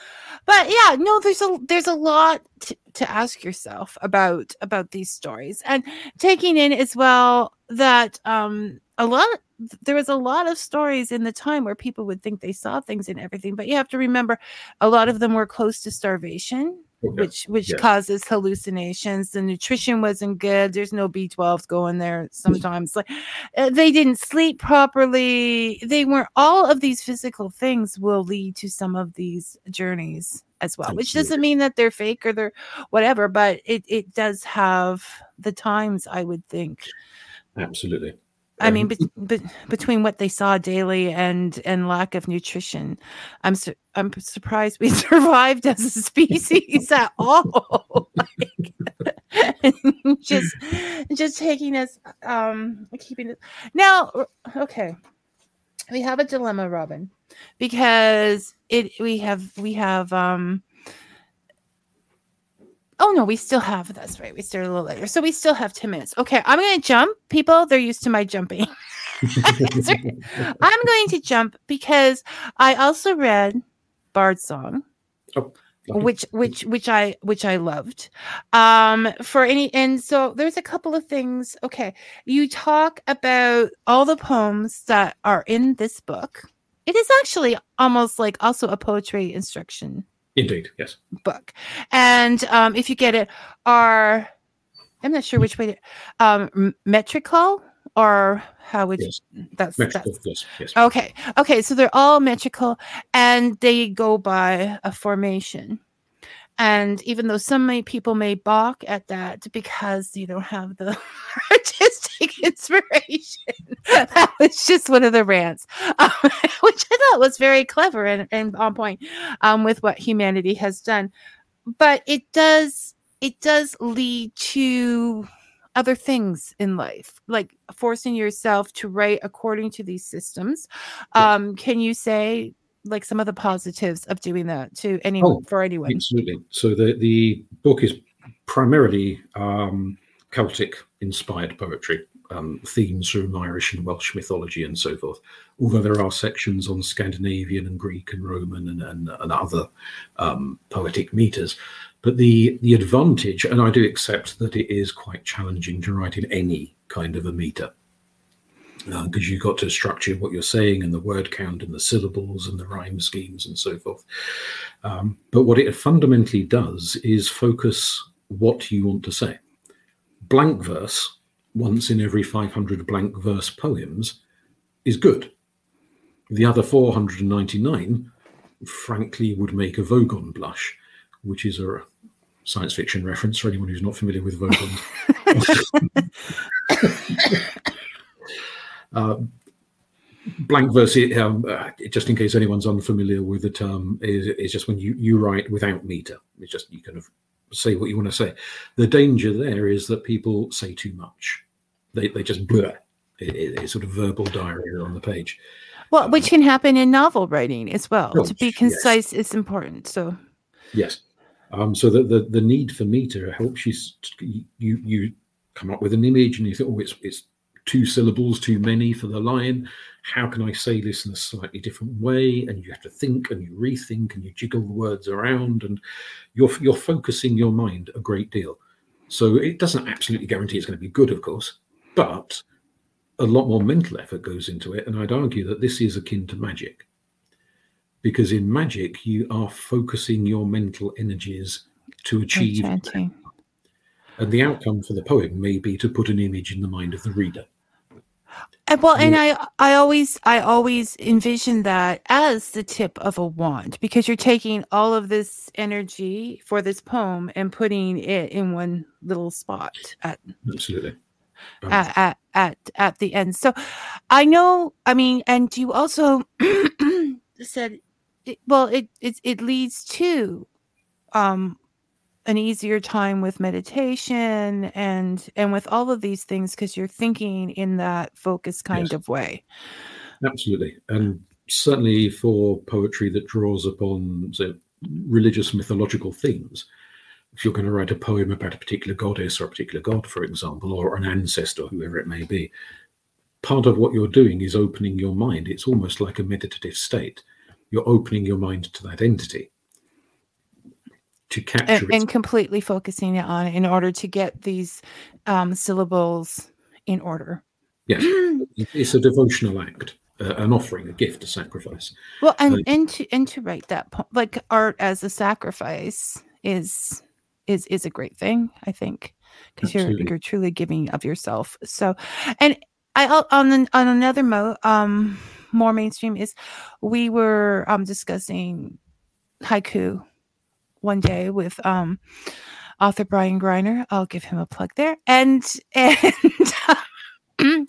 but yeah no there's a there's a lot to, to ask yourself about about these stories and taking in as well that um a lot there was a lot of stories in the time where people would think they saw things and everything but you have to remember a lot of them were close to starvation okay. which which yeah. causes hallucinations the nutrition wasn't good there's no b12s going there sometimes like uh, they didn't sleep properly they weren't all of these physical things will lead to some of these journeys as well which doesn't mean that they're fake or they're whatever but it it does have the times i would think Absolutely. I mean, be, be, between what they saw daily and and lack of nutrition, I'm su- I'm surprised we survived as a species at all. like, just just taking us, um, keeping it. Now, okay, we have a dilemma, Robin, because it we have we have um Oh no, we still have. That's right. We started a little later, so we still have ten minutes. Okay, I'm going to jump. People, they're used to my jumping. I'm going to jump because I also read Bard Song, oh, which which which I which I loved. Um, for any and so there's a couple of things. Okay, you talk about all the poems that are in this book. It is actually almost like also a poetry instruction Indeed, yes. Book, and um, if you get it, are I'm not sure which way to um, metrical or how would yes. you, that's, metrical, that's yes, yes. okay okay so they're all metrical and they go by a formation and even though some may, people may balk at that because you don't have the artistic inspiration, that was just one of the rants, um, which I thought was very clever and, and on point um, with what humanity has done. But it does it does lead to other things in life, like forcing yourself to write according to these systems. Um, can you say like some of the positives of doing that to anyone oh, for anyone? Absolutely. So the the book is primarily um, Celtic inspired poetry, um, themes from Irish and Welsh mythology and so forth. Although there are sections on Scandinavian and Greek and Roman and, and, and other um, poetic meters. But the the advantage, and I do accept that it is quite challenging to write in any kind of a meter because uh, you've got to structure what you're saying and the word count and the syllables and the rhyme schemes and so forth. Um, but what it fundamentally does is focus what you want to say. Blank verse, once in every 500 blank verse poems, is good. The other 499, frankly, would make a Vogon blush, which is a science fiction reference for anyone who's not familiar with Vogon. Uh, blank verse, um, uh, just in case anyone's unfamiliar with the term, is, is just when you, you write without meter. It's just you kind of say what you want to say. The danger there is that people say too much. They, they just blur. It, it, it's sort of verbal diarrhea on the page. Well, um, which can happen in novel writing as well. to be concise yes. is important. So, yes. Um, so the, the the need for meter helps you you you come up with an image and you think, oh, it's it's two syllables too many for the line. How can I say this in a slightly different way? And you have to think and you rethink and you jiggle the words around and you're you're focusing your mind a great deal. So it doesn't absolutely guarantee it's going to be good, of course, but a lot more mental effort goes into it. And I'd argue that this is akin to magic. Because in magic, you are focusing your mental energies to achieve. And the outcome for the poem may be to put an image in the mind of the reader. And well, and I I always I always envision that as the tip of a wand because you're taking all of this energy for this poem and putting it in one little spot at Absolutely. Um, at at at, at the end. So I know. I mean, and you also said, it, well, it it it leads to um an easier time with meditation and and with all of these things because you're thinking in that focused kind Yes. of way. Absolutely. And certainly for poetry that draws upon say, religious mythological themes, if you're going to write a poem about a particular goddess or a particular god, for example, or an ancestor, whoever it may be, part of what you're doing is opening your mind. It's almost like a meditative state. You're opening your mind to that entity to capture and, and completely focusing it on it in order to get these um, syllables in order. Yes, it's a devotional act, uh, an offering, a gift, a sacrifice. Well, and Like- and to and to write that po- like art as a sacrifice is is is a great thing, I think, because you're you're truly giving of yourself. So, and I on an, on another mo um more mainstream is we were um discussing haiku one day with um author Brian Griner. I'll give him a plug there, and and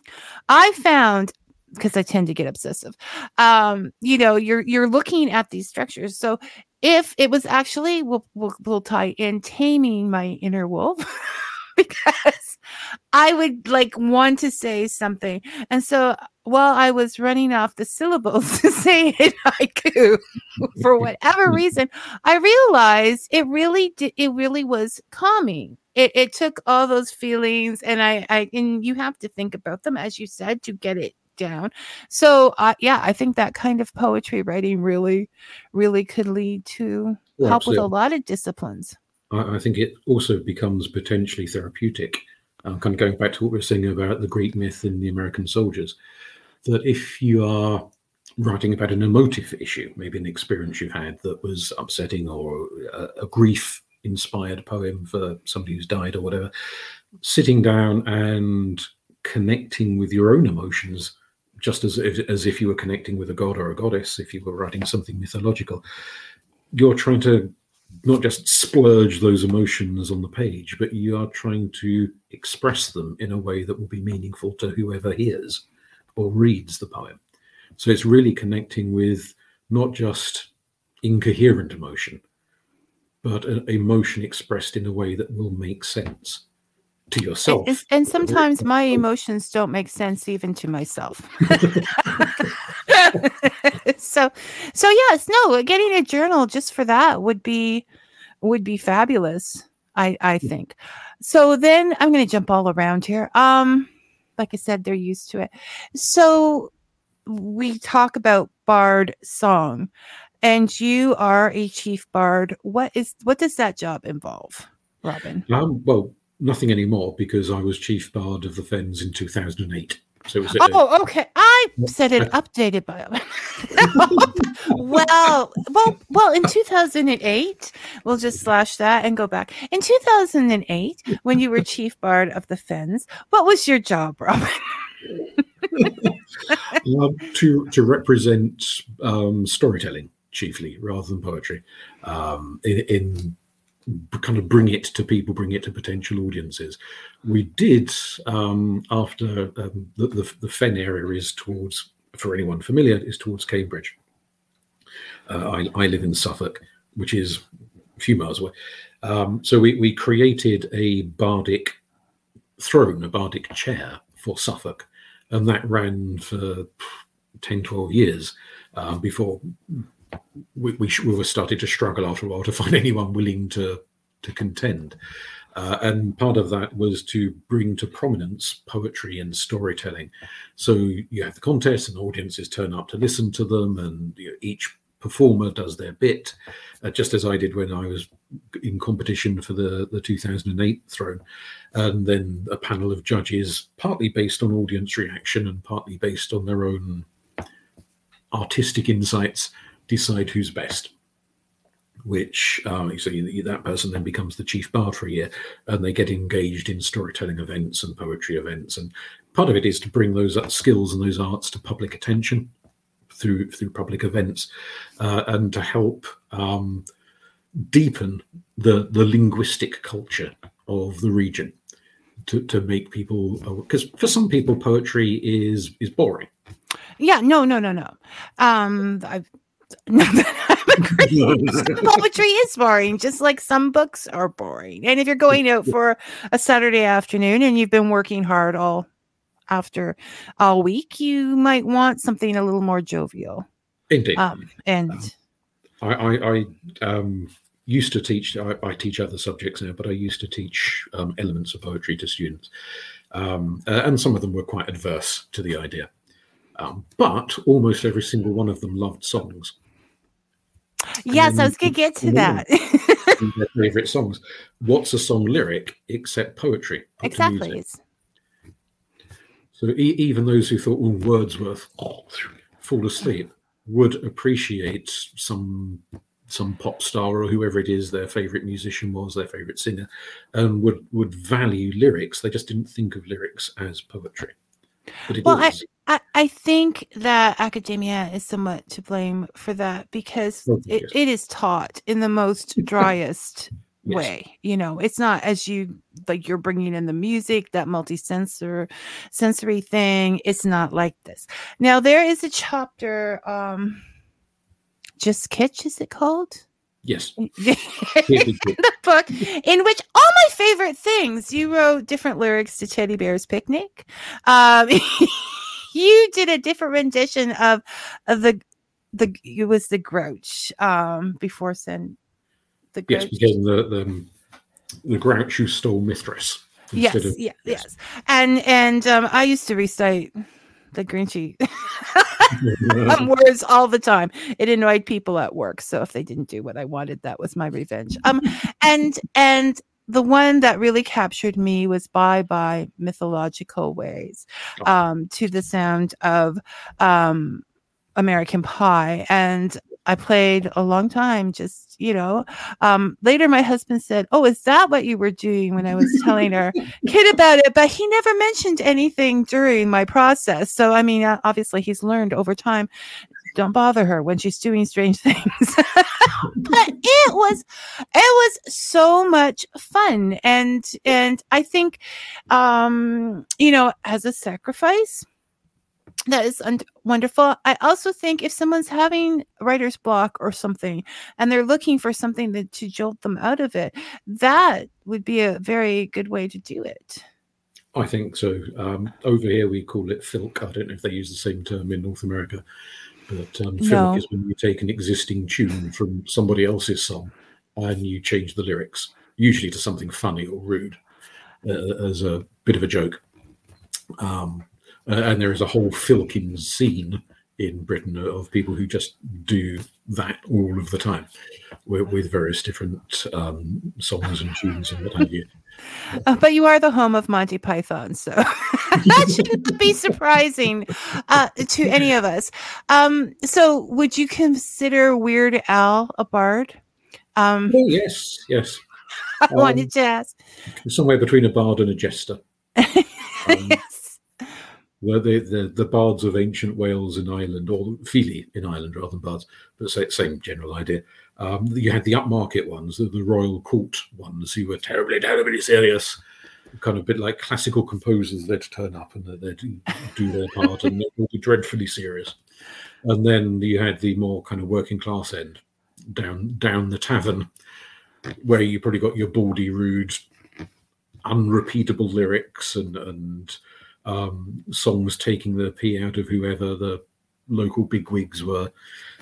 I found because I tend to get obsessive. Um, you know, you're you're looking at these structures. So if it was actually we'll we'll, we'll tie in taming my inner wolf because I would like want to say something. And so while I was running off the syllables to say it haiku for whatever reason, I realized it really did it really was calming. It, it took all those feelings and I, I and you have to think about them as you said to get it down so uh, yeah i think that kind of poetry writing really really could lead to Well, help with a lot of disciplines I, I think it also becomes potentially therapeutic. Um, kind of going back to what we were saying about the Greek myth and the American soldiers, that if you are writing about an emotive issue, maybe an experience you've had that was upsetting or a, a grief inspired poem for somebody who's died or whatever, sitting down and connecting with your own emotions just as if, as if you were connecting with a god or a goddess if you were writing something mythological you're trying to not just splurge those emotions on the page, but you are trying to express them in a way that will be meaningful to whoever hears or reads the poem. So it's really connecting with not just incoherent emotion, but an emotion expressed in a way that will make sense to yourself. and- and sometimes my emotions don't make sense even to myself so so yes no getting a journal just for that would be would be fabulous i i think. So then i'm going to jump all around here. Um like i said they're used to it. So we talk about bard song and you are a chief bard. What is what does that job involve robin? Um, well, nothing anymore because I was chief bard of the Fens in 2008. So it was a- Oh, okay. I said it updated by. well, well, well. In 2008, we'll just slash that and go back. In 2008, when you were chief bard of the Fens, what was your job, Robin? um, to to represent um, storytelling chiefly rather than poetry um, in, in kind of bring it to people bring it to potential audiences. We did um, after um, the, the, the fen area is towards for anyone familiar is towards cambridge. Uh, I, I live in suffolk which is a few miles away. Um, so we, we created a bardic throne a bardic chair for suffolk and that ran for 10, 12 years uh, before we, we, we were starting to struggle after a while to find anyone willing to to contend. Uh, and part of that was to bring to prominence poetry and storytelling. So you have the contest, and audiences turn up to listen to them, and you know, each performer does their bit, uh, just as I did when I was in competition for the, the 2008 throne. And then a panel of judges, partly based on audience reaction and partly based on their own artistic insights, decide who's best. Which uh, so that person then becomes the chief bard for a year, and they get engaged in storytelling events and poetry events. And part of it is to bring those skills and those arts to public attention through through public events, uh, and to help um, deepen the the linguistic culture of the region to, to make people because for some people poetry is is boring yeah no no no no um i've no, poetry is boring, just like some books are boring. And if you're going out for a Saturday afternoon and you've been working hard all after all week, you might want something a little more jovial. Indeed. Um, and um, I, I, I um, used to teach, I, I, teach other subjects now, but I used to teach um, elements of poetry to students. Um, uh, and some of them were quite adverse to the idea. Um, but almost every single one of them loved songs. Yes, I was going to get to that. their favorite songs. What's a song lyric except poetry? Exactly. So e- even those who thought, oh, Wordsworth, fall asleep, would appreciate some some pop star or whoever it is their favorite musician was, their favorite singer, and would would value lyrics. They just didn't think of lyrics as poetry. But it well, I, I, I think that academia is somewhat to blame for that because oh, it, it is taught in the most driest yes. way you know? It's not as you like you're bringing in the music that multi-sensor sensory thing. It's not like this. Now there is a chapter um just kitsch is it called? Yes. in the book, in which all my favorite things, you wrote different lyrics to Teddy Bear's Picnic. Um, you did a different rendition of, of the the it was the Grouch um, before Sen the Grouch. Yes, became the, the the Grouch who stole Mistress. Yes, of, yeah, yes, yes, and and um, I used to recite the Grinchy um, words all the time. It annoyed people at work, so if they didn't do what I wanted, that was my revenge. Um, and and the one that really captured me was "Bye Bye Mythological Ways," um, to the sound of um, American Pie, and I played a long time, just, you know. Um, later, my husband said, Oh, is that what you were doing when I was telling our kid about it? But he never mentioned anything during my process. So, I mean, obviously, he's learned over time don't bother her when she's doing strange things. but it was it was so much fun and and I think um you know as a sacrifice that is un- wonderful. I also think if someone's having writer's block or something and they're looking for something that, to jolt them out of it, that would be a very good way to do it. I think so. Um, over here, we call it filk. I don't know if they use the same term in North America, but um, no. is when you take an existing tune from somebody else's song and you change the lyrics, usually to something funny or rude, uh, as a bit of a joke. Um, and there is a whole filking scene in Britain of people who just do that all of the time with, with various different um, songs and tunes and what have you. Uh, but you are the home of Monty Python, so that shouldn't be surprising uh, to any of us. Um, so, would you consider Weird Al a bard? Um, oh, yes, yes. I wanted um, to ask. Somewhere between a bard and a jester. Um, the, the, the bards of ancient Wales in Ireland, or Fili in Ireland rather than bards, but same general idea. Um, you had the upmarket ones, the, the, royal court ones, who were terribly, terribly serious, kind of a bit like classical composers. They'd turn up and they'd do their part, and they'd be dreadfully serious. And then you had the more kind of working class end, down down the tavern, where you probably got your baldy, rude, unrepeatable lyrics and and um, songs taking the pee out of whoever the local bigwigs were.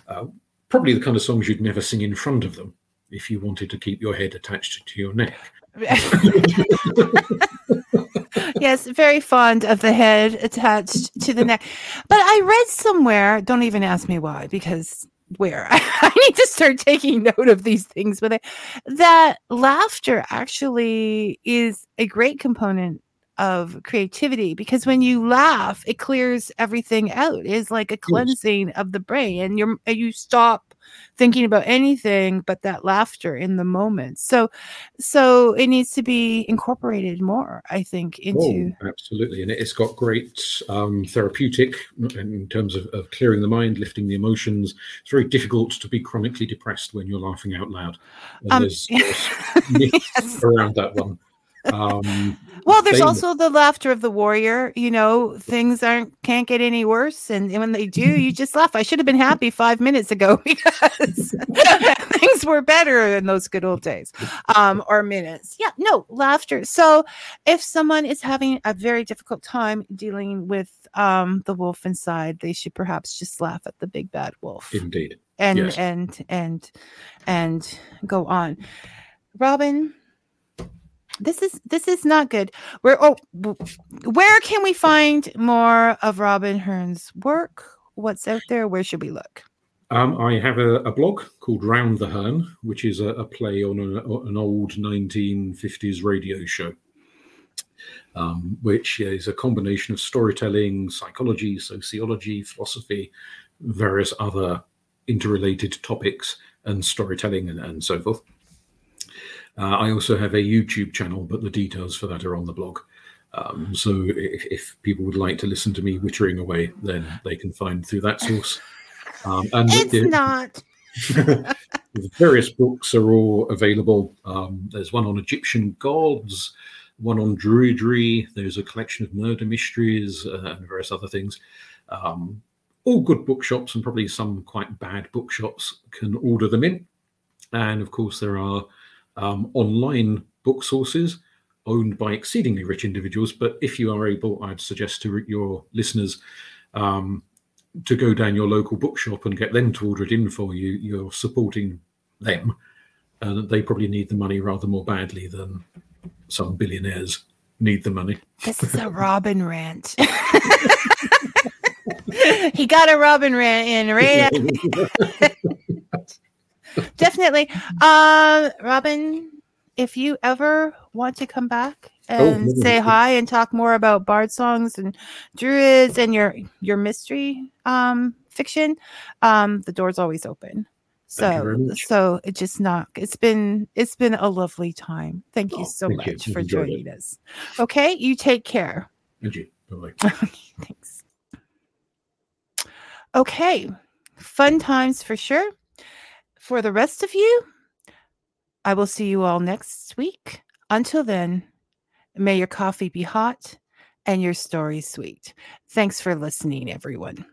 Uh, probably the kind of songs you'd never sing in front of them if you wanted to keep your head attached to your neck. yes, very fond of the head attached to the neck. But I read somewhere, don't even ask me why, because where I need to start taking note of these things. But I, that laughter actually is a great component of creativity because when you laugh, it clears everything out. It's like a cleansing of the brain, and you're you stop thinking about anything but that laughter in the moment. So, so it needs to be incorporated more, I think, into oh, absolutely, and it's got great um, therapeutic in terms of, of clearing the mind, lifting the emotions. It's very difficult to be chronically depressed when you're laughing out loud. Um, there's, there's yes. around that one. Um, well, there's also the laughter of the warrior. You know, things aren't can't get any worse, and, and when they do, you just laugh. I should have been happy five minutes ago because things were better in those good old days, um, or minutes. Yeah, no laughter. So, if someone is having a very difficult time dealing with um, the wolf inside, they should perhaps just laugh at the big bad wolf. Indeed. And yes. and and and go on, Robin this is this is not good. Where oh, where can we find more of Robin Herne's work? What's out there? Where should we look? Um, I have a, a, blog called Round the Herne, which is a, a play on a, an old 1950s radio show, um, which is a combination of storytelling, psychology, sociology, philosophy, various other interrelated topics, and storytelling and, and so forth. Uh, I also have a YouTube channel, but the details for that are on the blog. Um, so if, if, people would like to listen to me wittering away, then they can find through that source. Um, and it's the, not. the various books are all available. Um, there's one on Egyptian gods, one on Druidry. There's a collection of murder mysteries uh, and various other things. Um, all good bookshops and probably some quite bad bookshops can order them in. And of course, there are um, online book sources owned by exceedingly rich individuals. But if you are able, I'd suggest to your listeners um, to go down your local bookshop and get them to order it in for you. You're supporting them, and they probably need the money rather more badly than some billionaires need the money. This is a Robin rant. he got a Robin rant in right. Definitely. Um, Robin, if you ever want to come back oh, and oh, say hi and talk more about bard songs and druids and your your mystery um fiction, um, the door's always open. So so it just not it's been it's been a lovely time. Thank you oh, so thank much you. for joining it. us. Okay, you take care. Thank you. Bye-bye. Thanks. Okay. Fun times for sure. For the rest of you, I will see you all next week. Until then, may your coffee be hot and your story sweet. Thanks for listening, everyone.